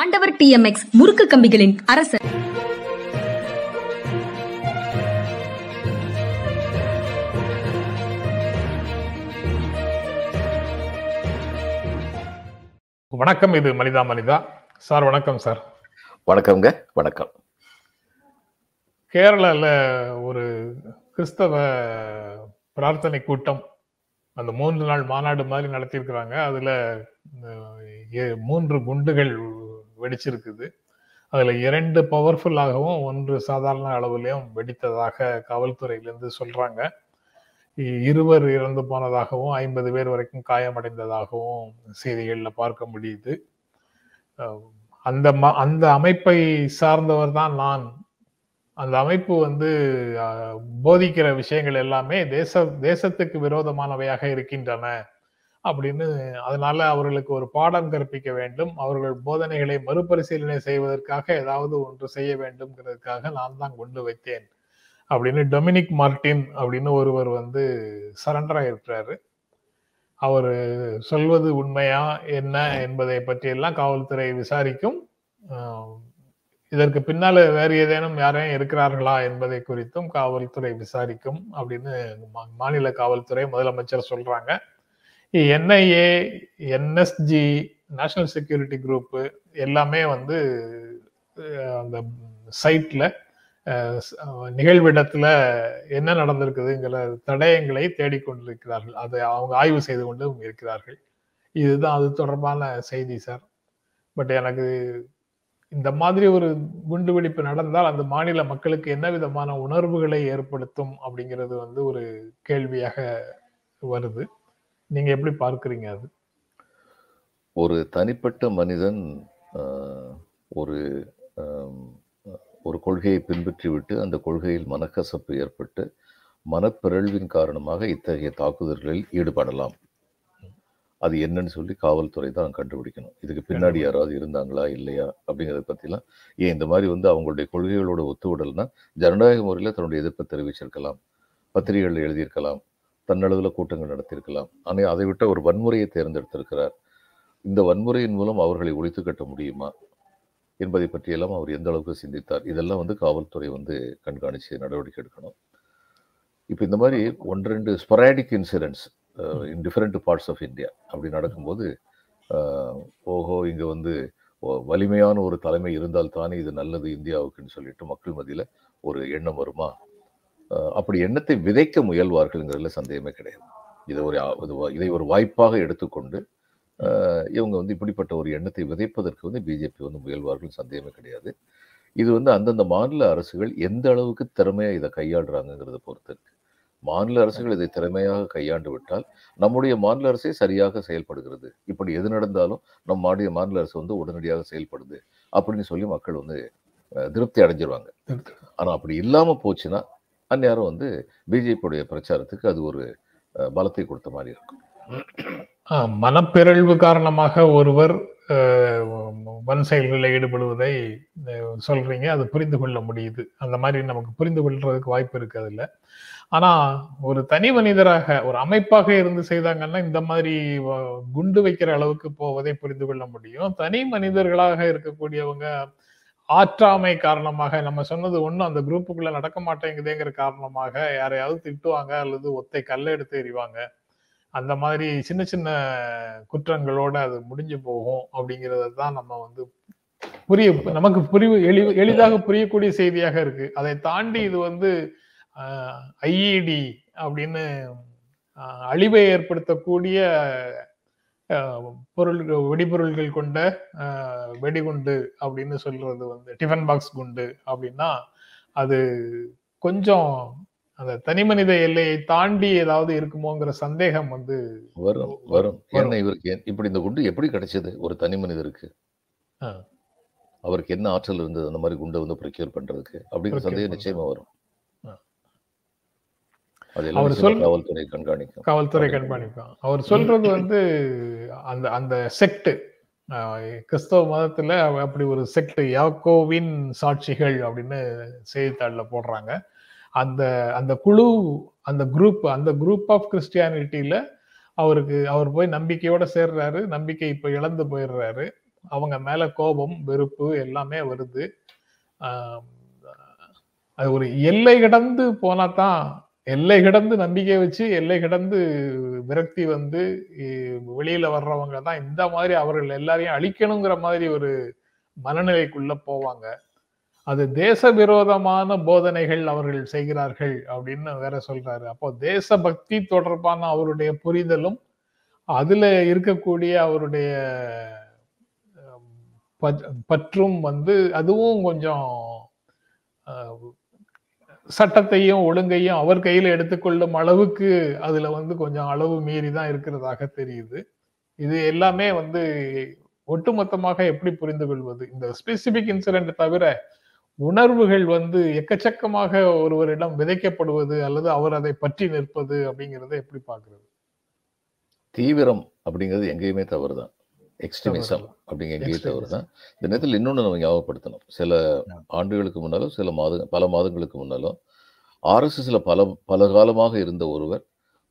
ஆண்டவர் டிஎம்எக்ஸ் முறுக்கு கம்பிகளின் அரசர். வணக்கம் இது மனிதா மனிதா சார் வணக்கம் சார். வணக்கம்ங்க வணக்கம். கேரளால ஒரு கிறிஸ்தவ பிரார்த்தனை கூட்டம் அந்த மூன்று நாள் மாநாடு மாதிரி நடத்தியிருக்கிறாங்க. அதுல மூன்று குண்டுகள் வெடிச்சிருக்குது. அதில் இரண்டு பவர்ஃபுல்லாகவும் ஒன்று சாதாரண அளவுலேயும் வெடித்ததாக காவல்துறையிலிருந்து சொல்கிறாங்க இ- இருவர் இறந்து போனதாகவும் ஐம்பது பேர் வரைக்கும் காயமடைந்ததாகவும் செய்திகளில் பார்க்க முடியுது. அந்த ம- அந்த அமைப்பை சார்ந்தவர் தான் நான். அந்த அமைப்பு வந்து போதிக்கிற விஷயங்கள் எல்லாமே தேச தேசத்துக்கு விரோதமானவையாக இருக்கின்றன. அப்படின்னு அதனால அவர்களுக்கு ஒரு பாடம் கற்பிக்க வேண்டும். அவர்கள் போதனைகளை மறுபரிசீலனை செய்வதற்காக ஏதாவது ஒன்று செய்ய வேண்டும்ங்கிறதுக்காக நான் தான் கொண்டு வைத்தேன் அப்படின்னு டொமினிக் மார்டின் அப்படின்னு ஒருவர் வந்து சரண்டர் ஆயிருக்கிறாரு அவர் சொல்வது உண்மையா என்ன என்பதை பற்றியெல்லாம் காவல்துறை விசாரிக்கும். இதற்கு பின்னால வேறு ஏதேனும் யாரையும் இருக்கிறார்களா என்பதை குறித்தும் காவல்துறை விசாரிக்கும் அப்படின்னு மா- மாநில காவல்துறை முதலமைச்சர் சொல்றாங்க. NIA NSG national security group எல்லாமே வந்து அந்த சைட்ல நிகழ்விடத்துல என்ன நடந்திருக்குதுங்கிற தடயங்களை தேடிக்கொண்டிருக்கிறார்கள். அதை அவங்க ஆய்வு செய்து கொண்டும் இருக்கிறார்கள். இதுதான் அது தொடர்பான செய்தி சார் பட் எனக்கு இந்த மாதிரி ஒரு குண்டுவெடிப்பு நடந்தால் அந்த மாநில மக்களுக்கு என்ன விதமான உணர்வுகளை ஏற்படுத்தும் அப்படிங்கிறது வந்து ஒரு கேள்வியாக வருது. நீங்க எப்படி பார்க்கறீங்க அது? ஒரு தனிப்பட்ட மனிதன் ஒரு ஒரு கொள்கையை பின்பற்றிவிட்டு அந்த கொள்கையில் மனக்கசப்பு ஏற்பட்டு மனப்பிறழ்வின் காரணமாக இத்தகைய தாக்குதல்களில் ஈடுபடலாம். அது என்னன்னு சொல்லி காவல்துறை தான் கண்டுபிடிக்கணும். இதுக்கு பின்னாடி யாராவது இருந்தாங்களா இல்லையா அப்படிங்கிறத பற்றிலாம் ஏன் இந்த மாதிரி வந்து அவங்களுடைய கொள்கைகளோட ஒத்துவிடல்னா ஜனநாயக முறையில் தன்னுடைய எதிர்ப்பை தெரிவிச்சிருக்கலாம் பத்திரிகைகள் எழுதியிருக்கலாம் தன்னளவில் கூட்டங்கள் நடத்தியிருக்கலாம். ஆனால் அதை விட்ட ஒரு வன்முறையை தேர்ந்தெடுத்திருக்கிறார். இந்த வன்முறையின் மூலம் அவர்களை ஒழித்து கட்ட முடியுமா என்பதை பற்றியெல்லாம் அவர் எந்த அளவுக்கு சிந்தித்தார். இதெல்லாம் வந்து காவல்துறை வந்து கண்காணித்து நடவடிக்கை எடுக்கணும். இப்போ இந்த மாதிரி ஒன்று ரெண்டு sporadic incidents in different parts of India அப்படி நடக்கும்போது ஓஹோ இங்கே வந்து வலிமையான ஒரு தலைமை இருந்தால் தானே இது நல்லது இந்தியாவுக்குன்னு சொல்லிட்டு மக்கள் மத்தியில் ஒரு எண்ணம் வருமா? அப்படி எண்ணத்தை விதைக்க முயல்வார்கள்ங்கிறதுல சந்தேகமே கிடையாது. இதை ஒரு இது ஒரு வாய்ப்பாக எடுத்துக்கொண்டு இவங்க வந்து இப்படிப்பட்ட ஒரு எண்ணத்தை விதைப்பதற்கு வந்து பிஜேபி வந்து முயல்வார்கள் சந்தேகமே கிடையாது. இது வந்து அந்தந்த மாநில அரசுகள் எந்த அளவுக்கு திறமையாக இதை கையாளுறாங்கங்கிறத பொறுத்து இருக்கு. மாநில அரசுகள் இதை திறமையாக கையாண்டு விட்டால் நம்முடைய மாநில அரசே சரியாக செயல்படுகிறது. இப்படி எது நடந்தாலும் நம் மாநில மாநில அரசு வந்து உடனடியாக செயல்படுது அப்படின்னு சொல்லி மக்கள் வந்து திருப்தி அடைஞ்சிருவாங்க. ஆனால் அப்படி இல்லாமல் போச்சுன்னா அந்நேரம் வந்து பிஜேபியுடைய பிரச்சாரத்துக்கு அது ஒரு பலத்தை கொடுத்த மாதிரி இருக்கும். ஆஹ், மனப்பிறழ்வு காரணமாக ஒருவர் வன் செயல்களில் ஈடுபடுவதை சொல்றீங்க அது புரிந்து கொள்ள முடியுது. அந்த மாதிரி நமக்கு புரிந்து கொள்றதுக்கு வாய்ப்பு இருக்கு அதுல. ஆனா ஒரு தனி மனிதராக ஒரு அமைப்பாக இருந்து செய்தாங்கன்னா இந்த மாதிரி குண்டு வைக்கிற அளவுக்கு போவதை புரிந்து கொள்ள முடியும். தனி மனிதர்களாக இருக்கக்கூடியவங்க ஆற்றாமை காரணமாக நம்ம சொன்னது ஒன்றும் அந்த குரூப்புக்குள்ள நடக்க மாட்டேங்குதேங்கிற காரணமாக யாரையாவது திட்டுவாங்க அல்லது ஒத்தை கல்ல எடுத்து எறிவாங்க. அந்த மாதிரி சின்ன சின்ன குற்றங்களோட அது முடிஞ்சு போகும் அப்படிங்கிறத தான் நம்ம வந்து புரிய நமக்கு புரிவு எளி எளிதாக புரியக்கூடிய செய்தியாக இருக்கு. அதை தாண்டி இது வந்து ஐஇடி அப்படின்னு அழிவை ஏற்படுத்தக்கூடிய பொருள்கள் வெடிபொருள்கள் கொண்ட வெடிகுண்டு அப்படின்னு சொல்றது வந்து டிஃபன் பாக்ஸ் குண்டு அப்படின்னா அது கொஞ்சம் அந்த தனிமனித எல்லையை தாண்டி ஏதாவது இருக்குமோங்கிற சந்தேகம் வந்து வரும் வரும். என்ன இவருக்கு இப்படி இந்த குண்டு எப்படி கிடைச்சது? ஒரு தனி மனிதருக்கு. அவருக்கு என்ன ஆற்றல் இருந்தது? அந்த மாதிரி குண்டை வந்து ப்ரொக்யூர் பண்றதுக்கு. அப்படிங்கிற சந்தேகம். நிச்சயமா வரும். அவர் சொல்- காவல்துறை கண்காணிக்கும். காவல்துறை கண்காணிப்பான் அவர் சொல்றது வந்து அந்த அந்த செக்ட் கிறிஸ்தவ மதத்துல அப்படி ஒரு செக்ட் யாக்கோவின் சாட்சிகள் அப்படின்னு செய்தித்தாள்ல போடுறாங்க. அந்த அந்த குழு அந்த குரூப் அந்த குரூப் ஆஃப் கிறிஸ்டியானிட்டியில அவருக்கு அவர் போய் நம்பிக்கையோட சேர்றாரு. நம்பிக்கை இப்ப இழந்து போயிடுறாரு. அவங்க மேல கோபம் வெறுப்பு எல்லாமே வருது. ஆஹ் அது ஒரு எல்லை கடந்து போனா தான் எல்லை கிடந்து நம்பிக்கை வச்சு எல்லை கிடந்து விரக்தி வந்து வெளியில வர்றவங்க தான் இந்த மாதிரி அவர்கள் எல்லாரையும் அழிக்கணுங்கிற மாதிரி ஒரு மனநிலைக்குள்ள போவாங்க. அது தேச விரோதமான போதனைகள் அவர்கள் செய்கிறார்கள் அப்படின்னு வேற சொல்றாரு. அப்போ தேசபக்தி தொடர்பான அவருடைய புரிதலும் அதுல இருக்கக்கூடிய அவருடைய பற்றும் வந்து அதுவும் கொஞ்சம் சட்டத்தையும் ஒழுங்கையும் அவர் கையில எடுத்துக்கொள்ளும் அளவுக்கு அதுல வந்து கொஞ்சம் அளவு மீறி தான் இருக்கிறதாக தெரியுது. இது எல்லாமே வந்து ஒட்டுமொத்தமாக எப்படி புரிந்து கொள்வது? இந்த ஸ்பெசிபிக் இன்சிடென்ட் தவிர உணர்வுகள் வந்து எக்கச்சக்கமாக ஒருவரிடம் விதைக்கப்படுவது அல்லது அவர் அதை பற்றி நிற்பது அப்படிங்கிறத எப்படி பாக்குறது தீவிரம் அப்படிங்கிறது எங்கேயுமே தவறு தான் எக்ஸ்ட்ரீமிசம் தவறு. அப்படிங்க எங்கேயும் தவறு Extremism. தான் இந்த நேரத்தில் இன்னொன்று நம்ம ஞாபகப்படுத்தணும். சில ஆண்டுகளுக்கு முன்னாலும் சில மாத பல மாதங்களுக்கு முன்னாலும் ஆர்எஸ்எஸ்ல பல பல காலமாக இருந்த ஒருவர்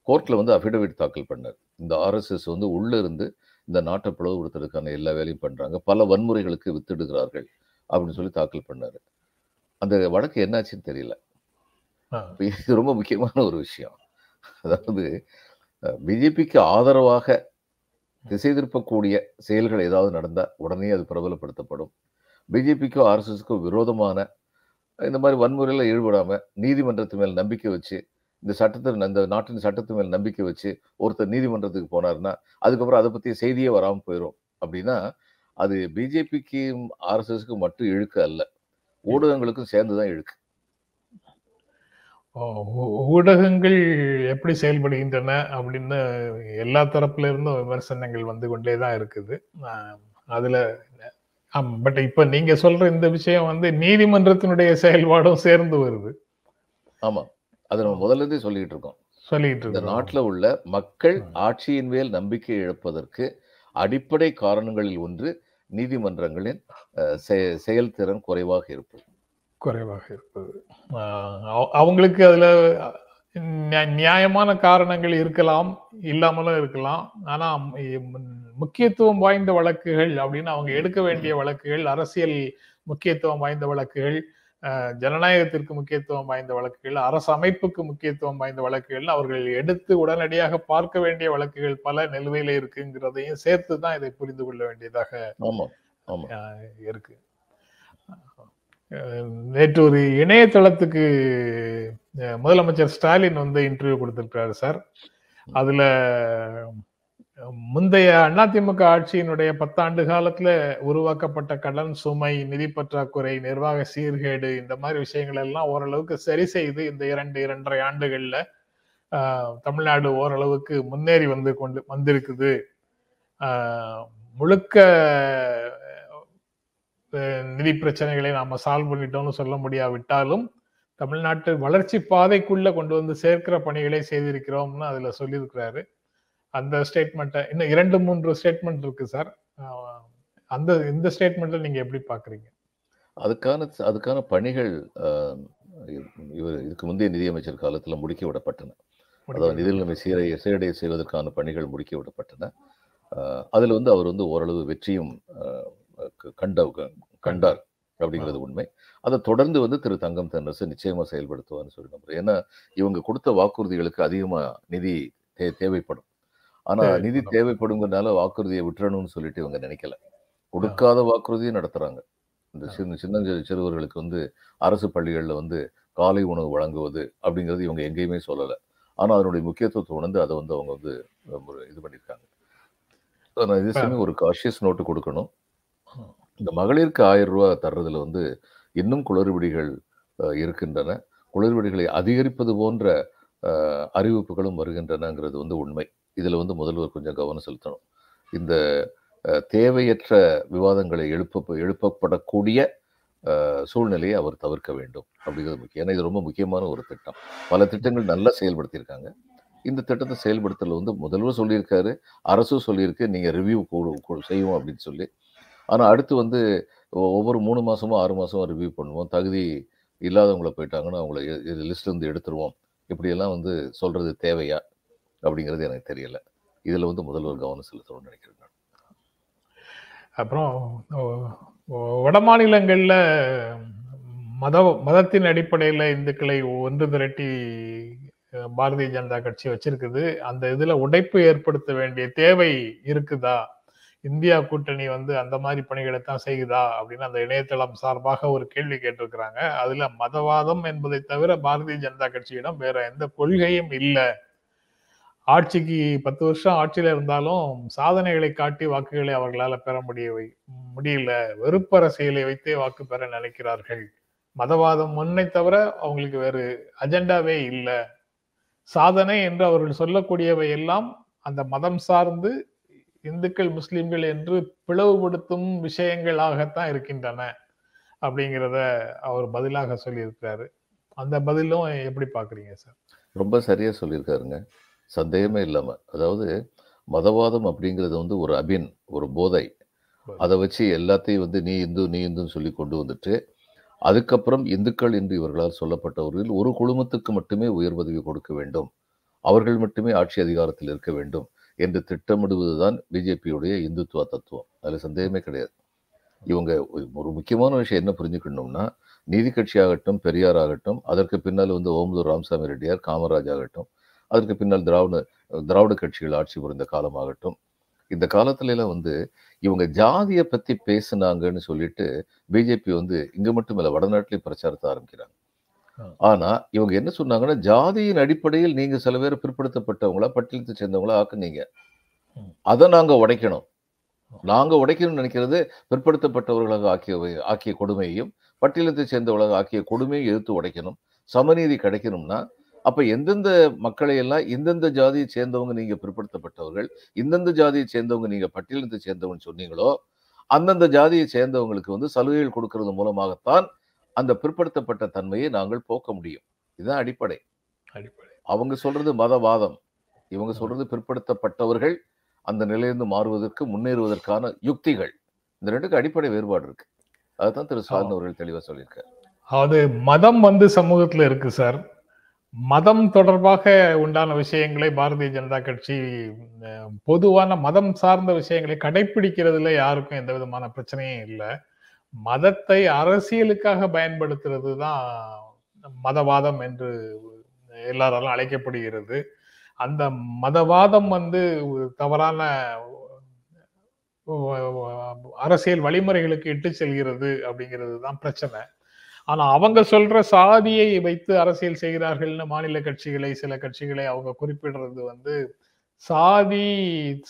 கோர்ட்ல வந்து அஃபிடவிட் தாக்கல் பண்ணார். இந்த ஆர்எஸ்எஸ் வந்து உள்ள இருந்து இந்த நாட்டை பிளவுபடுத்துறதுக்கான எல்லா வேலையும் பண்றாங்க. பல வன்முறைகளுக்கு வித்திடுகிறார்கள் அப்படின்னு சொல்லி தாக்கல் பண்ணாரு. அந்த வழக்கு என்னாச்சுன்னு தெரியல. இது ரொம்ப முக்கியமான ஒரு விஷயம். அதாவது பிஜேபிக்கு ஆதரவாக திசை திருப்பக்கூடிய செயல்கள் ஏதாவது நடந்தால் உடனே அது பிரபலப்படுத்தப்படும். பிஜேபிக்கோ ஆர்எஸ்எஸ்க்கோ விரோதமான இந்த மாதிரி வன்முறையில் ஈடுபடாமல் நீதிமன்றத்து மேல் நம்பிக்கை வச்சு இந்த சட்டத்தை இந்த நாட்டின் சட்டத்து மேல் நம்பிக்கை வச்சு ஒருத்தர் நீதிமன்றத்துக்கு போனார்னா அதுக்கப்புறம் அதை பற்றி செய்தியே வராமல் போயிடும் அப்படின்னா அது பிஜேபிக்கும் ஆர்எஸ்எஸ்க்கும் மட்டும் இழுக்கு அல்ல. ஊடகங்களுக்கும் சேர்ந்து தான் இழுக்கு. ஊடகங்கள் எப்படி செயல்படுகின்றன அப்படின்னு எல்லா தரப்புல இருந்தும் விமர்சனங்கள் வந்து கொண்டே தான் இருக்குது. அதுல பட் இப்ப நீங்க சொல்ற இந்த விஷயம் வந்து நீதிமன்றத்தினுடைய செயல்பாடும் சேர்ந்து வருது. ஆமா. அதை நம்ம முதல்ல இருந்தே சொல்லிட்டு இருக்கோம். சொல்லிட்டு இந்த இருக்கோம் நாட்டில் உள்ள மக்கள். ஆட்சியின் மேல் நம்பிக்கை இழப்பதற்கு அடிப்படை காரணங்களில் ஒன்று நீதிமன்றங்களின் செயல்திறன் குறைவாக இருப்பது. குறைவாக இருப்பது. அவங்களுக்கு அதுல நியா- நியாயமான காரணங்கள் இருக்கலாம் இல்லாமலும் இருக்கலாம். ஆனா ம், முக்கியத்துவம் வாய்ந்த வழக்குகள் அப்படின்னு அவங்க எடுக்க வேண்டிய வழக்குகள் அரசியல் முக்கியத்துவம் வாய்ந்த வழக்குகள் ஜனநாயகத்திற்கு முக்கியத்துவம் வாய்ந்த வழக்குகள் அரசு அமைப்புக்கு முக்கியத்துவம் வாய்ந்த வழக்குகள் அவர்கள் எடுத்து உடனடியாக பார்க்க வேண்டிய வழக்குகள் பல நிலுவையில இருக்குங்கிறதையும் சேர்த்து தான் இதை புரிந்து கொள்ள வேண்டியதாக இருக்கு. நேற்று ஒரு இணையதளத்துக்கு முதலமைச்சர் ஸ்டாலின் வந்து இன்டர்வியூ கொடுத்திருக்காரு சார். அதுல முந்தைய அதிமுக ஆட்சியினுடைய பத்தாண்டு காலத்துல உருவாக்கப்பட்ட கடன் சுமை நிதி பற்றாக்குறை நிர்வாக சீர்கேடு இந்த மாதிரி விஷயங்கள் எல்லாம் ஓரளவுக்கு சரி செய்து இந்த இரண்டு இரண்டரை ஆண்டுகள்ல தமிழ்நாடு ஓரளவுக்கு முன்னேறி வந்து கொண்டு வந்திருக்குது. முழுக்க நிதி பிரச்சனைகளை நாம சால்வ் பண்ணிட்டோம்னு சொல்ல முடியாவிட்டாலும் தமிழ்நாட்டு வளர்ச்சி பாதைக்குள்ள கொண்டு வந்து சேர்க்கிற பணிகளை செய்திருக்கிறோம்னு அதுல சொல்லியிருக்கிறாரு. அந்த ஸ்டேட்மெண்ட்டை இன்னும் இரண்டு மூன்று ஸ்டேட்மெண்ட் இருக்கு சார் அந்த இந்த ஸ்டேட்மெண்ட்டை நீங்க எப்படி பாக்குறீங்க? அதுக்கான அதுக்கான பணிகள் இவர் இதுக்கு முந்தைய நிதியமைச்சர் காலத்துல முடுக்கி விடப்பட்டன. அதாவது நிதி நிலைமை சீரை சீரடைய செய்வதற்கான பணிகள் முடுக்கி விடப்பட்டன. அதுல வந்து அவர் வந்து ஓரளவு வெற்றியும் கண்ட கண்டார் அப்படிங்கிறது உண்மை. அதை தொடர்ந்து வந்து திரு தங்கம் தென்னரசு நிச்சயமா செயல்படுத்துவார்னு சொல்லி நம்புறேன் ஏன்னா இவங்க கொடுத்த வாக்குறுதிகளுக்கு அதிகமா நிதி தே- தேவைப்படும். ஆனா தேவைப்படும். நிதி தேவைப்படுங்கிறனால வாக்குறுதியை விட்டுறணும்னு சொல்லிட்டு இவங்க நினைக்கல. கொடுக்காத வாக்குறுதியும் நடத்துறாங்க. இந்த சின்ன சின்னஞ்சிறு சிறுவர்களுக்கு வந்து அரசு பள்ளிகளில் வந்து காலை உணவு வழங்குவது அப்படிங்கிறது இவங்க எங்கேயுமே சொல்லலை. ஆனால் அதனுடைய முக்கியத்துவத்தை உணர்ந்து அதை வந்து அவங்க வந்து இது பண்ணியிருக்காங்க. ஆனால் இதே ஒரு காஷியஸ் நோட்டு கொடுக்கணும். இந்த மகளிருக்கு ஆயிரம் ரூபா தர்றதுல வந்து இன்னும் குளறுபடிகள் இருக்கின்றன. குளறுபடிகளை அதிகரிப்பது போன்ற அறிவிப்புகளும் வருகின்றனங்கிறது வந்து உண்மை. இதில் வந்து முதல்வர் கொஞ்சம் கவனம் செலுத்தணும். இந்த தேவையற்ற விவாதங்களை எழுப்ப எழுப்பப்படக்கூடிய சூழ்நிலையை அவர் தவிர்க்க வேண்டும். அப்படிங்கிறது முக்கியம். ஏன்னா இது ரொம்ப முக்கியமான ஒரு திட்டம். பல திட்டங்கள் நல்லா செயல்படுத்தியிருக்காங்க. இந்த திட்டத்தை செயல்படுத்தல வந்து முதல்வர் சொல்லியிருக்காரு அரசும் சொல்லியிருக்கு நீங்கள் ரிவ்யூ செய்வோம் அப்படின்னு சொல்லி. ஆனால் அடுத்து வந்து ஒவ்வொரு மூணு மாதமும் ஆறு மாதமும் ரிவ்யூ பண்ணுவோம். தகுதி இல்லாதவங்களை போயிட்டாங்கன்னா அவங்கள இது லிஸ்ட்லேருந்து எடுத்துருவோம். இப்படியெல்லாம் வந்து சொல்கிறது தேவையா? அப்படிங்கிறது எனக்கு தெரியல. இதில் வந்து முதல்வர் கவனம் செலுத்தணும்னு நினைக்கிறேன் நான். அப்புறம் வட மாநிலங்களில் மத மதத்தின் அடிப்படையில் இந்துக்களை ஒன்று திரட்டி பாரதிய ஜனதா கட்சி வச்சிருக்குது. அந்த இதில் உடைப்பு ஏற்படுத்த வேண்டிய தேவை இருக்குதா? இந்தியா கூட்டணி வந்து அந்த மாதிரி பணிகளை தான் செய்யுதா அப்படின்னு அந்த இணையதளம் சார்பாக ஒரு கேள்வி கேட்டிருக்கிறாங்க. அதுல மதவாதம் என்பதை தவிர பாரதிய ஜனதா கட்சியிடம் வேற எந்த கொள்கையும் இல்லை. ஆட்சிக்கு பத்து வருஷம் ஆட்சியில இருந்தாலும் சாதனைகளை காட்டி வாக்குகளை அவர்களால் பெற முடியவை முடியல. வெறுப்பு அரசியலை வைத்தே வாக்கு பெற நினைக்கிறார்கள். மதவாதம் முன்னை தவிர அவங்களுக்கு வேறு அஜெண்டாவே இல்லை. சாதனை என்று அவர்கள் சொல்லக்கூடியவை எல்லாம் அந்த மதம் சார்ந்து இந்துக்கள் முஸ்லிம்கள் என்று பிளவுபடுத்தும் விஷயங்களாகத்தான் இருக்கின்றன அப்படிங்கிறத அவர் பதிலாக சொல்லியிருக்கிறாரு. அந்த பதிலும் எப்படி பாக்குறீங்க சார்? ரொம்ப சரியா சொல்லியிருக்காருங்க. சந்தேகமே இல்லாம. அதாவது மதவாதம் அப்படிங்கிறது வந்து ஒரு அபின் ஒரு போதை. அதை வச்சு எல்லாத்தையும் வந்து நீ இந்து நீ இந்துன்னு சொல்லி கொண்டு வந்துட்டு அதுக்கப்புறம் இந்துக்கள் என்று இவர்களால் சொல்லப்பட்டவர்களில் ஒரு குழுமத்துக்கு மட்டுமே உயர் பதவி கொடுக்க வேண்டும். அவர்கள் மட்டுமே ஆட்சி அதிகாரத்தில் இருக்க வேண்டும். என்று திட்டமிடுவதுதான் பிஜேபியுடைய இந்துத்துவ தத்துவம். அதில் சந்தேகமே கிடையாது. இவங்க ஒரு முக்கியமான விஷயம் என்ன புரிஞ்சுக்கணும்னா நீதி கட்சி ஆகட்டும் பெரியார் ஆகட்டும் அதற்கு பின்னால் வந்து ஓமலூர் ராமசாமி ரெட்டியார் காமராஜ் ஆகட்டும் அதற்கு பின்னால் திராவிட திராவிட கட்சிகள் ஆட்சி புரிந்த காலமாகட்டும் இந்த காலத்துலலாம் வந்து இவங்க ஜாதியை பற்றி பேசுனாங்கன்னு சொல்லிட்டு பிஜேபி வந்து இங்கே மட்டும் இல்லை வடநாட்டிலேயும் பிரச்சாரத்தை ஆரம்பிக்கிறாங்க. ஆனா இவங்க என்ன சொன்னாங்கன்னா ஜாதியின் அடிப்படையில் நீங்க சில பேர் பிற்படுத்தப்பட்டவங்களா பட்டியலத்தை சேர்ந்தவங்களா ஆக்குனீங்க. அதை நாங்க உடைக்கணும். நாங்க உடைக்கணும்னு நினைக்கிறது பிற்படுத்தப்பட்டவர்களாக ஆக்கிய ஆக்கிய கொடுமையையும் பட்டியலத்தை சேர்ந்தவர்களாக ஆக்கிய கொடுமையை எதிர்த்து உடைக்கணும். சமநீதி கிடைக்கணும்னா அப்ப எந்தெந்த மக்களை எல்லாம் இந்தந்த ஜாதியை சேர்ந்தவங்க நீங்க பிற்படுத்தப்பட்டவர்கள் இந்தந்த ஜாதியை சேர்ந்தவங்க நீங்க பட்டியலத்தை சேர்ந்தவங்க சொன்னீங்களோ அந்தந்த ஜாதியை சேர்ந்தவங்களுக்கு வந்து சலுகைகள் கொடுக்கறது மூலமாகத்தான் அந்த பிற்படுத்தப்பட்ட தன்மையை நாங்கள் போக்க முடியும். இதுதான் அடிப்படை. அடிப்படை. அவங்க சொல்றது மதவாதம். இவங்க சொல்றது பிற்படுத்தப்பட்டவர்கள் அந்த நிலையிலிருந்து மாறுவதற்கு முன்னேறுவதற்கான யுக்திகள். இந்த ரெண்டுக்கு அடிப்படை வேறுபாடு இருக்கு. அதுதான் திரு. ஸ்டாலின் அவர்கள் தெளிவா சொல்லியிருக்காரு. அது மதம் வந்து சமூகத்துல இருக்கு சார். மதம் தொடர்பாக உண்டான விஷயங்களை பாரதிய ஜனதா கட்சி பொதுவான மதம் சார்ந்த விஷயங்களை கடைபிடிக்கிறதுல யாருக்கும் எந்த விதமான பிரச்சனையும் இல்லை. மதத்தை அரசியலுக்காக பயன்படுத்துறது தான் மதவாதம் என்று எல்லாராலும் அழைக்கப்படுகிறது. அந்த மதவாதம் வந்து தவறான அரசியல் வழிமுறைகளுக்கு இட்டு செல்கிறது அப்படிங்கிறது தான் பிரச்சனை. ஆனா அவங்க சொல்ற சாதியை வைத்து அரசியல் செய்கிறார்கள்னு மாநில கட்சிகளை சில கட்சிகளை அவங்க குறிப்பிடுறது வந்து சாதி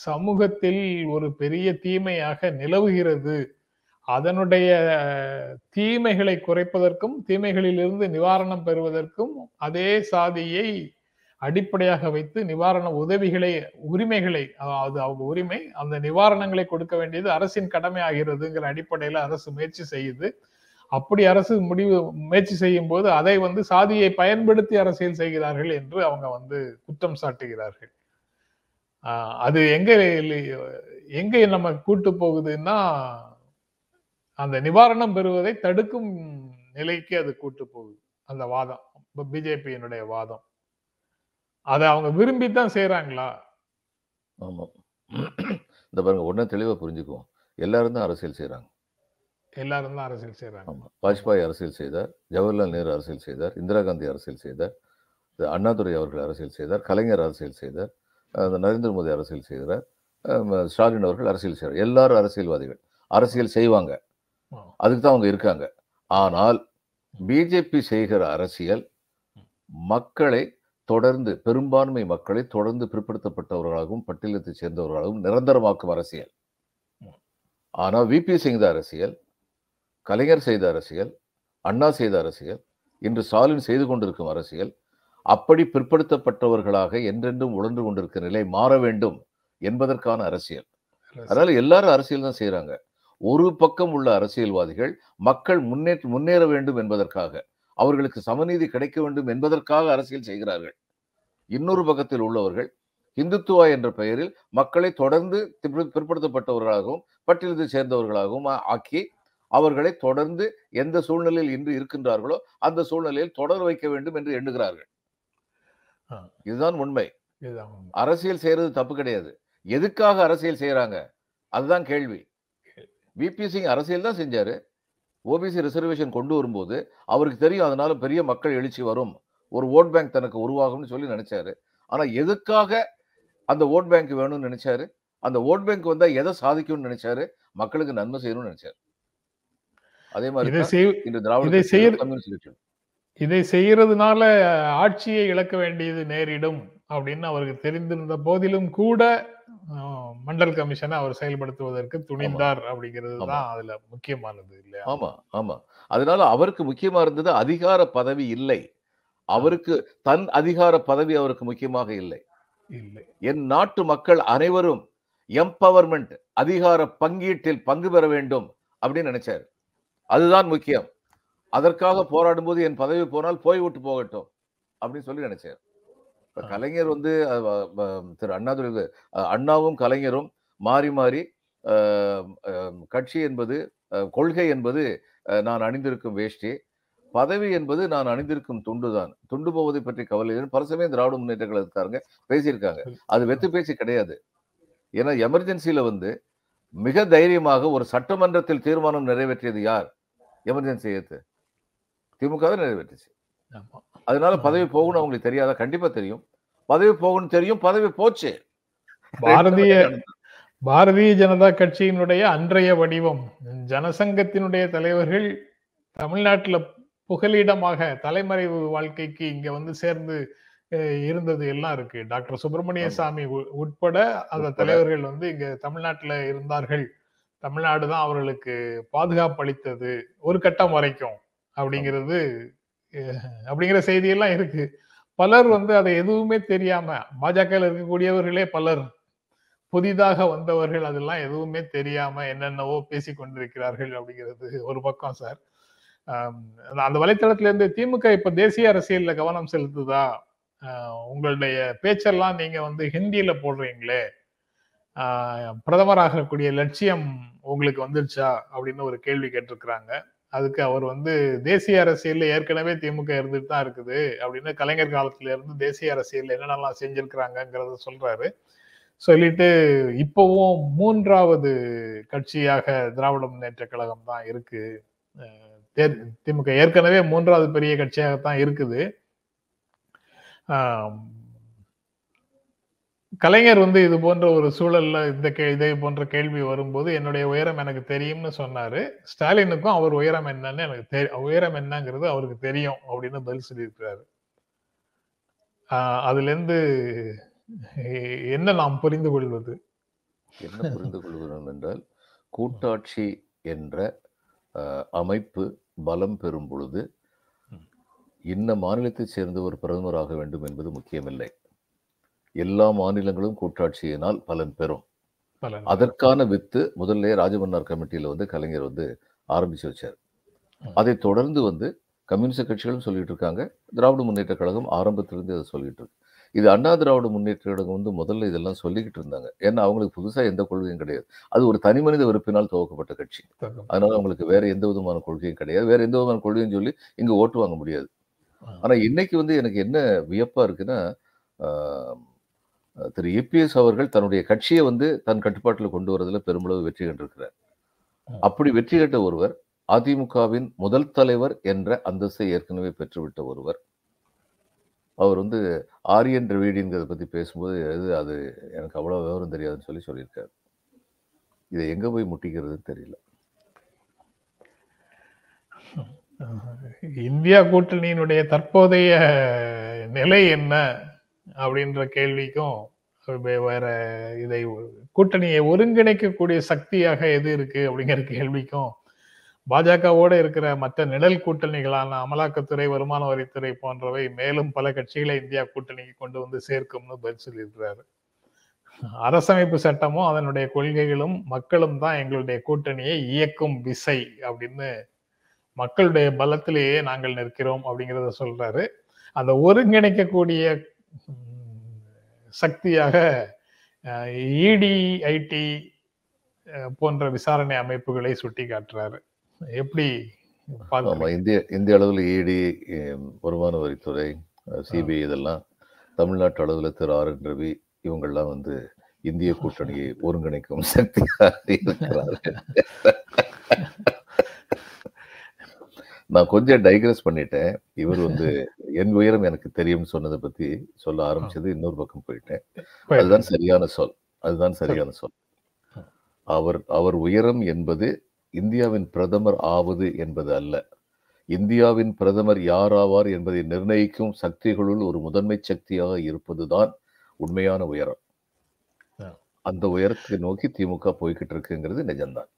சமூகத்தில் ஒரு பெரிய தீமையாக நிலவுகிறது. அதனுடைய தீமைகளை குறைப்பதற்கும் தீமைகளிலிருந்து நிவாரணம் பெறுவதற்கும் அதே சாதியை அடிப்படையாக வைத்து நிவாரண உதவிகளை உரிமைகளை அது அவங்க உரிமை அந்த நிவாரணங்களை கொடுக்க வேண்டியது அரசின் கடமை ஆகிறதுங்கிற அடிப்படையில அரசு முயற்சி செய்யுது. அப்படி அரசு முடிவு முயற்சி செய்யும் போது அதை வந்து சாதியை பயன்படுத்தி அரசியல் செய்கிறார்கள் என்று அவங்க வந்து குற்றம் சாட்டுகிறார்கள். அது எங்க எங்க நம்ம கூட்டு போகுதுன்னா அந்த நிவாரணம் பெறுவதை தடுக்கும் நிலைக்கு அது கூட்டு போகுது. அந்த வாதம். பிஜேபியினுடைய வாதம். அதை அவங்க விரும்பித்தான் செய்யறாங்களா ஆமா. இந்த பாருங்க உடனே தெளிவா புரிஞ்சுக்குவோம். எல்லாரும் தான் அரசியல் செய்யறாங்க எல்லாரும் தான் அரசியல் செய்யறாங்க ஆமா. வாஜ்பாய் அரசியல் செய்தார் ஜவஹர்லால் நேரு அரசியல் செய்தார் இந்திரா காந்தி அரசியல் செய்தார் திரு அண்ணாதுரை அவர்கள் அரசியல் செய்தார் கலைஞர் அரசியல் செய்தார் நரேந்திர மோடி அரசியல் செய்கிறார் ஸ்டாலின் அவர்கள் அரசியல் செய்கிறார். எல்லாரும் அரசியல்வாதிகள். அரசியல் செய்வாங்க. அதுக்கு தான் அவங்க இருக்காங்க. ஆனால் பிஜேபி செய்கிற அரசியல் மக்களை தொடர்ந்து பெரும்பான்மை மக்களை தொடர்ந்து பிற்படுத்தப்பட்டவர்களாகவும் பட்டியலத்தை சேர்ந்தவர்களாகவும் நிரந்தரமாக்கும் அரசியல். ஆனால் விபி சிங் அரசியல் கலைஞர் செய்த அரசியல் அண்ணா செய்த அரசியல் இன்று ஸ்டாலின் செய்து கொண்டிருக்கும் அரசியல் அப்படி பிற்படுத்தப்பட்டவர்களாக என்றென்றும் உழன்று கொண்டிருக்கிற நிலை மாற வேண்டும் என்பதற்கான அரசியல். அதனால எல்லாரும் அரசியல் தான் செய்யறாங்க ஒரு பக்கம் உள்ள அரசியல்வாதிகள் மக்கள் முன்னேற்ற முன்னேற வேண்டும் என்பதற்காக அவர்களுக்கு சமநீதி கிடைக்க வேண்டும் என்பதற்காக அரசியல் செய்கிறார்கள். இன்னொரு பக்கத்தில் உள்ளவர்கள் இந்துத்துவா என்ற பெயரில் மக்களை தொடர்ந்து பிற்படுத்தப்பட்டவர்களாகவும் பட்டியலத்தை சேர்ந்தவர்களாகவும் ஆக்கி அவர்களை தொடர்ந்து எந்த சூழ்நிலையில் இன்று இருக்கின்றார்களோ அந்த சூழ்நிலையில் தொடர் வைக்க வேண்டும் என்று எண்ணுகிறார்கள். இதுதான் உண்மை. அரசியல் செய்யறது தப்பு கிடையாது. எதுக்காக அரசியல் செய்யறாங்க? அதுதான் கேள்வி. விபி சிங் அரசியல் தான் செஞ்சாரு. ஓபிசி ரிசர்வேஷன் கொண்டு வரும்போது அவருக்கு தெரியும் அதனால பெரிய மக்கள் எழுச்சி வரும். ஒரு ஓட் பேங்க் தனக்கு உருவாகும்னு சொல்லி நினைச்சாரு. ஆனா எதுக்காக அந்த ஓட் பேங்க் வேணும்னு நினைச்சாரு? அந்த ஓட் பேங்க் வந்தா எதை சாதிக்கும்னு நினைச்சாரு? மக்களுக்கு நன்மை செய்யணும்னு நினைச்சாரு. அதே மாதிரி இந்த திராவிட கம்யூனிஸ்ட் இதை செய்யறதுனால ஆட்சியை இழக்க வேண்டியது நேரிடும் அப்படின்னு அவருக்கு தெரிந்திருந்த போதிலும் கூட மண்டல் கமிஷனை அவர் செயல்படுத்துவதற்கு துணிந்தார் அப்படிங்கிறது. தான் அதுல முக்கியமானது இல்லையா? ஆமா ஆமா. அதனால அவருக்கு முக்கியமா இருந்தது அதிகார பதவி இல்லை. அவருக்கு தன் அதிகார பதவி அவருக்கு முக்கியமாக இல்லை. இல்லை. என் நாட்டு மக்கள் அனைவரும் எம்பவர்மெண்ட் அதிகார பங்கீட்டில் பங்கு பெற வேண்டும் அப்படின்னு நினைச்சாரு. அதுதான் முக்கியம். அதற்காக போராடும் போது என் பதவி போனால் போய் விட்டு போகட்டும் அப்படின்னு சொல்லி நினைச்சார். இப்ப. கலைஞர் வந்து திரு அண்ணாதுரை அண்ணாவும் கலைஞரும் மாறி மாறி கட்சி என்பது கொள்கை என்பது நான் அணிந்திருக்கும் வேஷ்டி. பதவி என்பது நான் அணிந்திருக்கும் துண்டு தான். துண்டு போவதை பற்றி கவலை பல சமயம் திராவிட முன்னேற்ற கழகத்தாருங்க பேசியிருக்காங்க. அது வெத்து பேச்சு கிடையாது. ஏன்னா எமர்ஜென்சில வந்து மிக தைரியமாக ஒரு சட்டமன்றத்தில் தீர்மானம் நிறைவேற்றியது யார்? எமர்ஜென்சி ஏத்து. திமுக நிறைவேற்றுச்சு. அதனால பதவி போகணும் அவங்களுக்கு தெரியாதா? கண்டிப்பா தெரியும். பதவி போகணும் தெரியும் பதவி போச்சு. பாரதிய பாரதிய ஜனதா கட்சியினுடைய அன்றைய வடிவம் ஜனசங்கத்தினுடைய தலைவர்கள் தமிழ்நாட்டுல புகலிடமாக தலைமறைவு வாழ்க்கைக்கு இங்க வந்து சேர்ந்து இருந்தது எல்லாம் இருக்கு. டாக்டர் சுப்பிரமணிய. சாமி உட்பட அந்த. தலைவர்கள் வந்து இங்க தமிழ்நாட்டுல இருந்தார்கள். தமிழ்நாடு தான் அவர்களுக்கு பாதுகாப்பு அளித்தது ஒரு கட்டம் வரைக்கும் அப்படிங்கிறது அப்படிங்கிற செய்தியெல்லாம் இருக்கு. பலர் வந்து அதை எதுவுமே தெரியாம பாஜக இருக்கக்கூடியவர்களே பலர் புதிதாக வந்தவர்கள் அதெல்லாம் எதுவுமே தெரியாம என்னென்னவோ பேசி கொண்டிருக்கிறார்கள் அப்படிங்கிறது ஒரு பக்கம் சார். அந்த- அந்த வலைத்தளத்துல இருந்து திமுக இப்ப தேசிய அரசியல்ல கவனம் செலுத்துதா? உங்களுடைய பேச்செல்லாம் நீங்க வந்து ஹிந்தியில போடுறீங்களே. பிரதமராகக்கூடிய லட்சியம் உங்களுக்கு வந்துருச்சா? அப்படின்னு ஒரு கேள்வி கேட்டிருக்கிறாங்க. அதுக்கு அவர் வந்து தேசிய அரசியல்ல ஏற்கனவே திமுக இருந்துட்டு தான் இருக்குது. அப்படின்னு கலைஞர் காலத்துல இருந்து தேசிய அரசியல் என்னென்னலாம் செஞ்சிருக்கிறாங்கிறத சொல்றாரு. சொல்லிட்டு இப்பவும் மூன்றாவது கட்சியாக திராவிட முன்னேற்ற கழகம் தான் இருக்கு. தே- திமுக ஏற்கனவே மூன்றாவது பெரிய கட்சியாகத்தான் இருக்குது. கலைஞர் வந்து இது போன்ற ஒரு சூழல்ல இந்த கே இதே போன்ற கேள்வி வரும்போது என்னுடைய உயரம் எனக்கு தெரியும்னு சொன்னாரு. ஸ்டாலினுக்கும் அவர் உயரம் என்னன்னு எனக்கு தெரி உயரம் என்னங்கிறது அவருக்கு தெரியும் அப்படின்னு பதில் சொல்லியிருக்கிறாரு. ஆஹ் அதுல இருந்து என்ன நாம் புரிந்து கொள்வது? என்ன புரிந்து கொள்கிறோம் என்றால் கூட்டாட்சி என்ற அமைப்பு பலம் பெறும் பொழுது இன்ன மாநிலத்தைச் சேர்ந்த ஒரு பிரதமராக வேண்டும் என்பது முக்கியமில்லை. எல்லா மாநிலங்களும் கூட்டாட்சியினால் பலன் பெறும். அதற்கான வித்து முதல்ல ராஜமன்னார் கமிட்டியில வந்து கலைஞர் வந்து ஆரம்பிச்சு வச்சார். அதை தொடர்ந்து வந்து கம்யூனிஸ்ட் கட்சிகளும் சொல்லிட்டு இருக்காங்க. திராவிட முன்னேற்ற கழகம் ஆரம்பத்திலிருந்து அதை சொல்லிட்டு இருக்கு. இது அண்ணா திராவிட முன்னேற்ற கழகம் வந்து முதல்ல இதெல்லாம் சொல்லிக்கிட்டு இருந்தாங்க. ஏன்னா அவங்களுக்கு புதுசா எந்த கொள்கையும் கிடையாது. அது ஒரு தனி மனித விருப்பினால் துவக்கப்பட்ட கட்சி. அதனால அவங்களுக்கு வேற எந்த விதமான கொள்கையும் கிடையாது. வேற எந்த விதமான கொள்கையும் சொல்லி இங்க ஓட்டு வாங்க முடியாது. ஆனா இன்னைக்கு வந்து எனக்கு என்ன வியப்பா இருக்குன்னா ஆஹ், திரு இபிஎஸ் அவர்கள் தன்னுடைய கட்சியை வந்து தன் கட்டுப்பாட்டில் கொண்டு வரதுல பெருமளவு வெற்றி கண்டிருக்கிறார். அப்படி வெற்றி கண்ட ஒருவர் அதிமுகவின் முதல் தலைவர் என்ற அந்தஸ்தை ஏற்கனவே பெற்றுவிட்ட ஒருவர். அவர் வந்து ஆரியன் திராவிடிங்கிறத பத்தி பேசும்போது எது அது? எனக்கு அவ்வளவு விவரம் தெரியாதுன்னு சொல்லி சொல்லியிருக்காரு. இதை எங்க போய் முட்டிக்கிறதுன்னு தெரியல. இந்தியா கூட்டணியினுடைய தற்போதைய நிலை என்ன? அப்படின்ற கேள்விக்கும் வேற இதை கூட்டணியை ஒருங்கிணைக்கக்கூடிய சக்தியாக எது இருக்கு அப்படிங்கிற கேள்விக்கும் பாஜகவோட இருக்கிற மற்ற நிழல் கூட்டணிகளான அமலாக்கத்துறை வருமான வரித்துறை போன்றவை மேலும் பல கட்சிகளை இந்தியா கூட்டணிக்கு கொண்டு வந்து சேர்க்கும்னு பதில் சொல்லியிருக்கிறாரு. அரசமைப்பு சட்டமும் அதனுடைய கொள்கைகளும் மக்களும் தான் எங்களுடைய கூட்டணியை இயக்கும் விசை அப்படின்னு மக்களுடைய பலத்திலேயே நாங்கள் நிற்கிறோம் அப்படிங்கிறத சொல்றாரு. அந்த ஒருங்கிணைக்கக்கூடிய சக்தியாக இடி ஐடி போன்ற விசாரணை அமைப்புகளை சுட்டி காட்டுறாரு எப்படி? இந்திய இந்திய அளவில் இடி வருமான வரித்துறை சிபிஐ இதெல்லாம் தமிழ்நாட்டு அளவில் திரு ஆர் என் ரவி இவங்கெல்லாம் வந்து இந்திய கூட்டணியை ஒருங்கிணைக்கும் சக்தியாக இருக்கிறார்கள் நான் கொஞ்சம் டைக்ரஸ் பண்ணிட்டேன். இவர் வந்து என் உயரம் எனக்கு தெரியும் சொன்னதை பத்தி சொல்ல ஆரம்பிச்சது இன்னொரு பக்கம் போயிட்டேன். அதுதான் சரியான சொல். அதுதான் சரியான சொல். அவர் அவர் உயரம் என்பது இந்தியாவின் பிரதமர் ஆவது என்பது அல்ல. இந்தியாவின் பிரதமர் யாராவார் என்பதை நிர்ணயிக்கும் சக்திகளுள் ஒரு முதன்மை சக்தியாக இருப்பதுதான் உண்மையான உயரம். அந்த உயரத்தை நோக்கி திமுக போய்கிட்டு இருக்குங்கிறது நிஜம்தான்.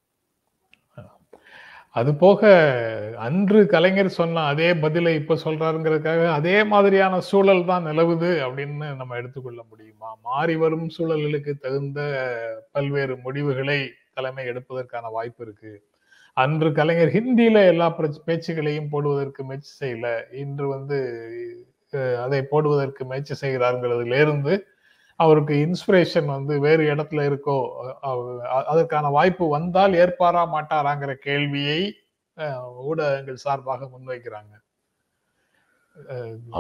அது போக அன்று கலைஞர் சொன்ன அதே பதிலை இப்ப சொல்றாருங்கிறதுக்காக அதே மாதிரியான சூழல் தான் நிலவுது அப்படின்னு நம்ம எடுத்துக்கொள்ள முடியுமா? மாறி வரும் சூழல்களுக்கு தகுந்த பல்வேறு முடிவுகளை தலைமை எடுப்பதற்கான வாய்ப்பு இருக்கு. அன்று கலைஞர் ஹிந்தியில எல்லா பேச்சுகளையும் போடுவதற்கு முயற்சி செய்யல. இன்று வந்து அதை போடுவதற்கு முயற்சி செய்கிறாருங்கிறதுல இருந்து அவருக்கு இன்ஸ்பிரேஷன் வந்து வேறு இடத்துல இருக்கோ அதற்கான வாய்ப்பு வந்தால் ஏற்பாரா மாட்டாராங்கிற கேள்வியை ஊடகங்கள் சார்பாக முன்வைக்கிறாங்க.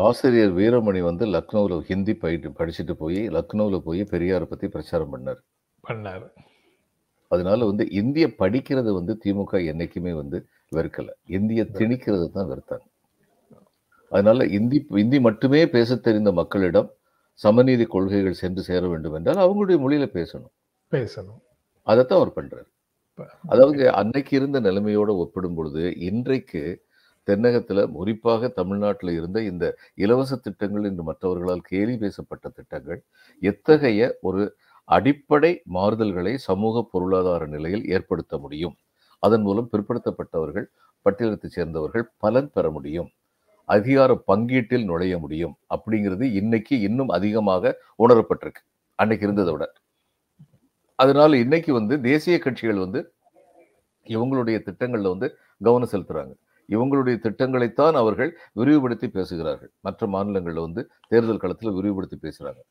ஆசிரியர் வீரமணி வந்து லக்னோவில் ஹிந்தி பயிட்டு படிச்சுட்டு போய் லக்னோவில் போய் பெரியாரை பத்தி பிரச்சாரம் பண்ணார். பண்ணார். அதனால வந்து இந்திய படிக்கிறது வந்து திமுக என்னைக்குமே வந்து வெறுக்கல. இந்திய திணிக்கிறது தான் வெறுத்தாங்க. அதனால இந்தி இந்தி மட்டுமே பேச தெரிந்த மக்களிடம் சமநீதி கொள்கைகள் சென்று சேர வேண்டும் என்றால் அவங்களுடைய மொழியில பேசணும். பேசணும். அதைத்தான் அவர் பண்றாரு. அதாவது அன்னைக்கு இருந்த நிலைமையோட ஒப்பிடும் பொழுது இன்றைக்கு தென்னகத்துல குறிப்பாக தமிழ்நாட்டில் இருந்த இந்த இலவச திட்டங்கள் என்று மற்றவர்களால் கேலி பேசப்பட்ட திட்டங்கள் எத்தகைய ஒரு அடிப்படை மாறுதல்களை சமூக பொருளாதார நிலையில் ஏற்படுத்த முடியும்? அதன் மூலம் பிற்படுத்தப்பட்டவர்கள் பட்டியலத்தைச் சேர்ந்தவர்கள் பலன் பெற முடியும்? அதிகார பங்கீட்டில் நுழைய முடியும் அப்படிங்கிறது இன்னைக்கு இன்னும் அதிகமாக உணரப்பட்டிருக்கு. அன்னைக்கு இருந்ததை விட. அதனால இன்னைக்கு வந்து தேசிய கட்சிகள் வந்து இவங்களுடைய திட்டங்களில் வந்து கவனம் செலுத்துறாங்க. இவங்களுடைய திட்டங்களைத்தான் அவர்கள் விரிவுபடுத்தி பேசுகிறார்கள். மற்ற மாநிலங்களில் வந்து தேர்தல் களத்தில் விரிவுபடுத்தி பேசுறாங்க.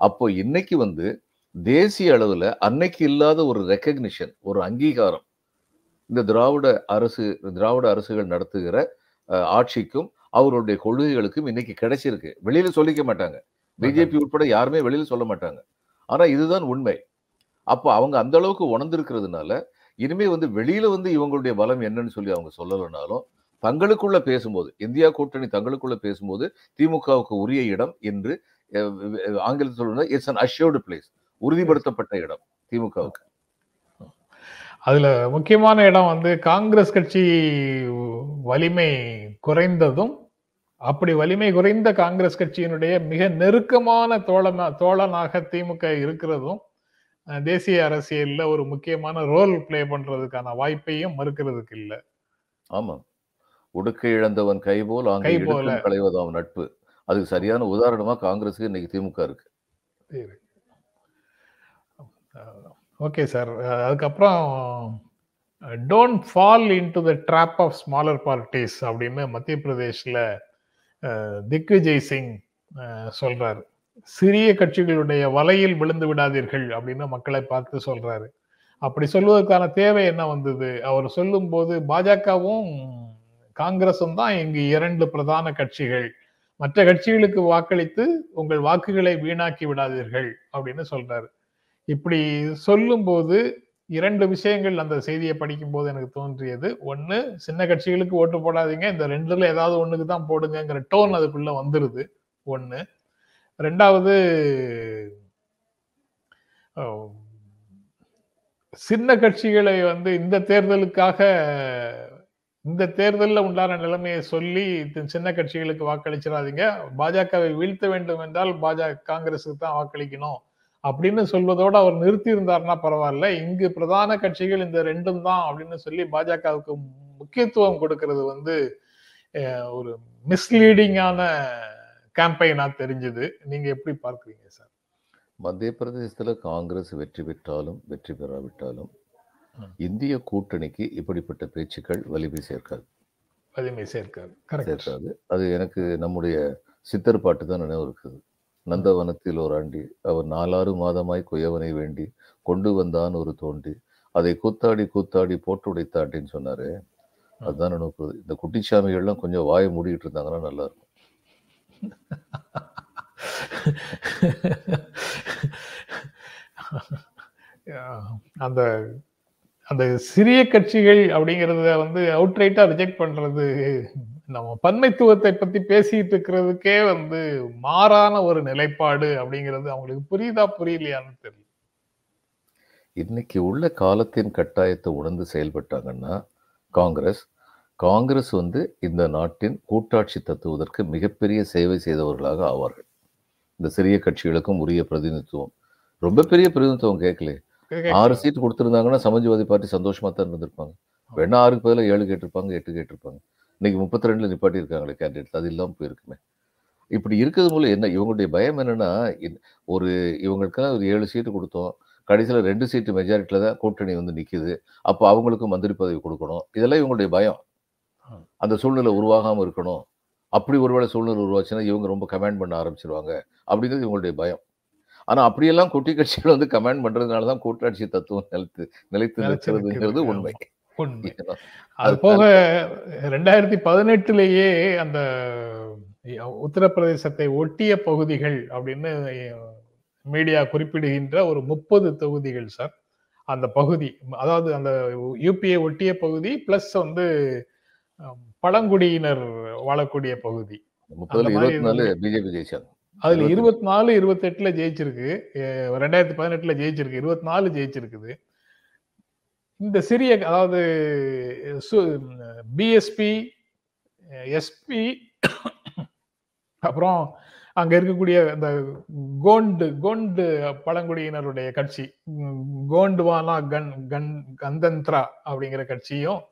அப்போ இன்னைக்கு வந்து தேசிய அளவுல அன்னைக்கு இல்லாத ஒரு ரெக்கக்னிஷன் ஒரு அங்கீகாரம் இந்த திராவிட அரசு திராவிட அரசுகள் நடத்துகிற ஆட்சிக்கும் அவருடைய கொள்கைகளுக்கும் இன்னைக்கு கிடைச்சிருக்கு. வெளியில சொல்லிக்க மாட்டாங்க. பிஜேபி உட்பட யாருமே வெளியில சொல்ல மாட்டாங்க. ஆனா இதுதான் உண்மை. அப்போ அவங்க அந்த அளவுக்கு உணர்ந்திருக்கிறதுனால இனிமே வந்து வெளியில வந்து இவங்களுடைய பலம் என்னன்னு சொல்லி அவங்க சொல்லலைனாலும் தங்களுக்குள்ள பேசும்போது இந்தியா கூட்டணி தங்களுக்குள்ள பேசும்போது திமுகவுக்கு உரிய இடம் என்று ஆங்கிலத்தில் சொல்லுங்க இட்ஸ் அன் அஷ்யூர்டு பிளேஸ் உறுதிப்படுத்தப்பட்ட இடம் திமுகவுக்கு. அதுல முக்கியமான இடம் வந்து காங்கிரஸ் கட்சி வலிமை குறைந்ததும் அப்படி வலிமை குறைந்த காங்கிரஸ் கட்சியினுடைய மிக நெருக்கமான தோழனா தோழனாக திமுக இருக்கிறதும் தேசிய அரசியல்ல ஒரு முக்கியமான ரோல் பிளே பண்றதுக்கான வாய்ப்பையும் மறுக்கிறதுக்கு இல்ல. ஆமா. உடுக்கை இழந்தவன் கை போல் அங்கே களைவதாம் நட்பு. அதுக்கு சரியான உதாரணமா காங்கிரஸுக்கு இன்னைக்கு திமுக இருக்கு. Okay sir. அதுக்கப்புறம் don't fall into the trap of smaller parties அப்படின்னு மத்திய பிரதேஷ்ல திக்விஜய் சிங் சொல்றாரு. சிறிய கட்சிகளுடைய வலையில் விழுந்து விடாதீர்கள் அப்படின்னு மக்களை பார்த்து சொல்றாரு. அப்படி சொல்வதற்கான தேவை என்ன வந்தது? அவர் சொல்லும் போது பாஜகவும் காங்கிரசும் தான் இங்கு இரண்டு பிரதான கட்சிகள். மற்ற கட்சிகளுக்கு வாக்களித்து உங்கள் வாக்குகளை வீணாக்கி விடாதீர்கள் அப்படின்னு சொல்றாரு. இப்படி சொல்லும்போது இரண்டு விஷயங்கள் அந்த செய்தியை படிக்கும் போது எனக்கு தோன்றியது. ஒன்று சின்ன கட்சிகளுக்கு ஓட்டு போடாதீங்க. இந்த ரெண்டுல ஏதாவது ஒண்ணுக்கு தான் போடுங்கிற டோன் அதுக்குள்ள வந்துருது. ஒன்று ரெண்டாவது சின்ன கட்சிகளை வந்து இந்த தேர்தலுக்காக இந்த தேர்தலில் உண்டான நிலைமையை சொல்லி சின்ன கட்சிகளுக்கு வாக்களிச்சிடாதீங்க. பாஜகவை வீழ்த்த வேண்டும் என்றால் பாஜக காங்கிரஸுக்கு தான் வாக்களிக்கணும். அப்படின்னு சொல்வதோடு அவர் நிறுத்தி இருந்தார்னா பரவாயில்ல. இங்கு பிரதான கட்சிகள் இந்த ரெண்டும் தான் அப்படின்னு சொல்லி பாஜகவுக்கு முக்கியத்துவம் கொடுக்கறது வந்து ஒரு மிஸ்லீடிங்கான கேம்பெயினா தெரிஞ்சது. நீங்க எப்படி பார்க்குறீங்க சார்? மத்திய பிரதேசத்துல காங்கிரஸ் வெற்றி பெற்றாலும் வெற்றி பெறாவிட்டாலும் இந்திய கூட்டணிக்கு இப்படிப்பட்ட பேச்சுக்கள் வலிமை சேர்க்காது. வலிமை சேர்க்காது. சேர்க்காது. அது எனக்கு நம்முடைய சித்தர் பாட்டு தான் நினைவு இருக்குது. நந்தவனத்தில் ஒரு ஆண்டி. அவர் நாலாறு மாதமாய் குயவனை வேண்டி கொண்டு வந்தான் ஒரு தோண்டி. அதை கூத்தாடி கூத்தாடி போட்டு உடைத்தாட்டின்னு சொன்னாரு அதுதான் நினைப்புது இந்த குட்டிச்சாமிகள்லாம் கொஞ்சம் வாயை மூடிட்டு இருந்தாங்கன்னா நல்லா இருக்கும். அந்த அந்த சிறிய கட்சிகள் அப்படிங்கறத வந்து அவுட்ரைட்டா ரிஜெக்ட் பண்றது நம்ம பன்மைத்துவத்தை பத்தி பேசிட்டு இருக்கிறதுக்கே வந்து மாறான ஒரு நிலைப்பாடு அப்படிங்கிறது அவங்களுக்கு புரியுதா புரியலையான்னு தெரியல. இன்னைக்கு உள்ள காலத்தின் கட்டாயத்தை உணர்ந்து செயல்பட்டாங்கன்னா காங்கிரஸ் காங்கிரஸ் வந்து இந்த நாட்டின் கூட்டாட்சி தத்துவதற்கு மிகப்பெரிய சேவை செய்தவர்களாக ஆவார்கள். இந்த சிறிய கட்சிகளுக்கும் உரிய பிரதிநிதித்துவம். ரொம்ப பெரிய பிரதிநிதித்துவம் கேட்கல. ஆறு சீட் கொடுத்திருந்தாங்கன்னா சமாஜ்வாதி பார்ட்டி சந்தோஷமா தான் இருந்திருப்பாங்க. வேணா ஆறுக்கு பதிலாக ஏழு கேட்டிருப்பாங்க எட்டு கேட்டிருப்பாங்க. இன்னைக்கு முப்பத்தி ரெண்டுல நிப்பாட்டி இருக்காங்களே கேண்டிடேட் அது இல்லாமல் போயிருக்குமே. இப்படி இருக்கிறது மூலம் என்ன? இவங்களுடைய பயம் என்னன்னா ஒரு இவங்களுக்கெல்லாம் ஒரு ஏழு சீட்டு கொடுத்தோம். கடைசியில் ரெண்டு சீட்டு மெஜாரிட்டியில் தான் கூட்டணி வந்து நிற்கிது அப்போ அவங்களுக்கும் மந்திரி பதவி கொடுக்கணும். இதெல்லாம் இவங்களுடைய பயம். அந்த சூழ்நிலை உருவாகாமல் இருக்கணும். அப்படி ஒருவேளை சூழ்நிலை உருவாச்சுன்னா இவங்க ரொம்ப கமாண்ட் பண்ண ஆரம்பிச்சிருவாங்க. அப்படிங்கிறது இவங்களுடைய பயம். ஆனால் அப்படியெல்லாம் குட்டி கட்சிகள் வந்து கமாண்ட் பண்ணுறதுனால தான் கூட்டாட்சி தத்துவம் நிலைத்து நிலைத்து நிற்கிறதுங்கிறது நிற்கிறது. உண்மை. உண்மை. அது போக ரெண்டாயிரத்தி பதினெட்டுலேயே அந்த உத்தரப்பிரதேசத்தை ஒட்டிய பகுதிகள் அப்படின்னு மீடியா குறிப்பிடுகின்ற ஒரு முப்பது தொகுதிகள் சார். அந்த பகுதி அதாவது அந்த யூபிஏ ஒட்டிய பகுதி பிளஸ் வந்து பழங்குடியினர் வாழக்கூடிய பகுதி. அதுல இருபத்தி- நாலு இருபத்தி எட்டுல ஜெயிச்சிருக்கு. ரெண்டாயிரத்தி பதினெட்டுல ஜெயிச்சிருக்கு. இருபத்தி நாலு ஜெயிச்சிருக்குது. இந்த சிறிய அதாவது பிஎஸ்பி எஸ்பி அப்புறம் அங்க இருக்கக்கூடிய அந்த கோண்டு கோண்டு பழங்குடியினருடைய கட்சி கோண்டுவானா கன் கன் கந்தந்த்ரா அப்படிங்கிற கட்சியும்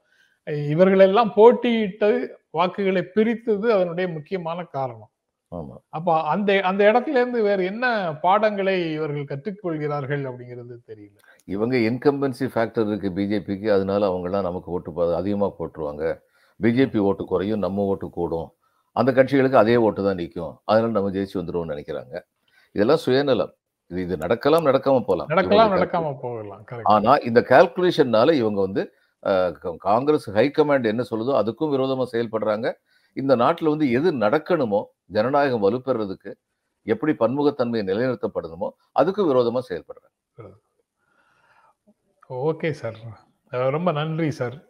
இவர்களெல்லாம் போட்டியிட்டு வாக்குகளை பிரித்தது அதனுடைய முக்கியமான காரணம். அப்ப அந்த அந்த இடத்துல இருந்து வேற என்ன பாடங்களை இவர்கள் கற்றுக்கொள்கிறார்கள் அப்படிங்கிறது தெரியல. இவங்க இன்கம்பன்சி ஃபேக்டர் இருக்கு பிஜேபிக்கு அதனால அவங்கெல்லாம் நமக்கு ஓட்டு பா- அதிகமா போட்டுருவாங்க. பிஜேபி ஓட்டு குறையும் நம்ம ஓட்டு கூடும். அந்த கட்சிகளுக்கு அதே ஓட்டு தான் நிற்கும் அதனால நம்ம ஜெயிச்சு வந்துருவோம்னு நினைக்கிறாங்க. இதெல்லாம் சுயநலம். இது இது நடக்கலாம் நடக்காம போலாம் நடக்கலாம் நடக்காம போகலாம். Correct. ஆனா இந்த கால்குலேஷன்னால இவங்க வந்து காங்கிரஸ் ஹை கமாண்ட் என்ன சொல்லுதோ அதுக்கும் விரோதமா செயல்படுறாங்க. இந்த நாட்டுல வந்து எது நடக்கணுமோ ஜனநாயகம் வலுப்பெறதுக்கு எப்படி பன்முகத்தன்மை நிலைநிறுத்தப்படணுமோ அதுக்கும் விரோதமா செயல்படுறாங்க. Okay sir. ரொம்ப நன்றி சார்.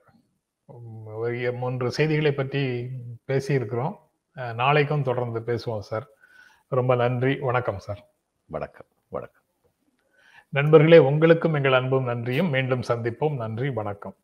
மூன்று செய்திகளை பற்றி பேசியிருக்கிறோம். நாளைக்கும் தொடர்ந்து பேசுவோம் சார். ரொம்ப நன்றி. வணக்கம் சார். வணக்கம். வணக்கம். நண்பர்களே உங்களுக்கும் எங்கள் அன்பும் நன்றியும். மீண்டும் சந்திப்போம். நன்றி. வணக்கம்.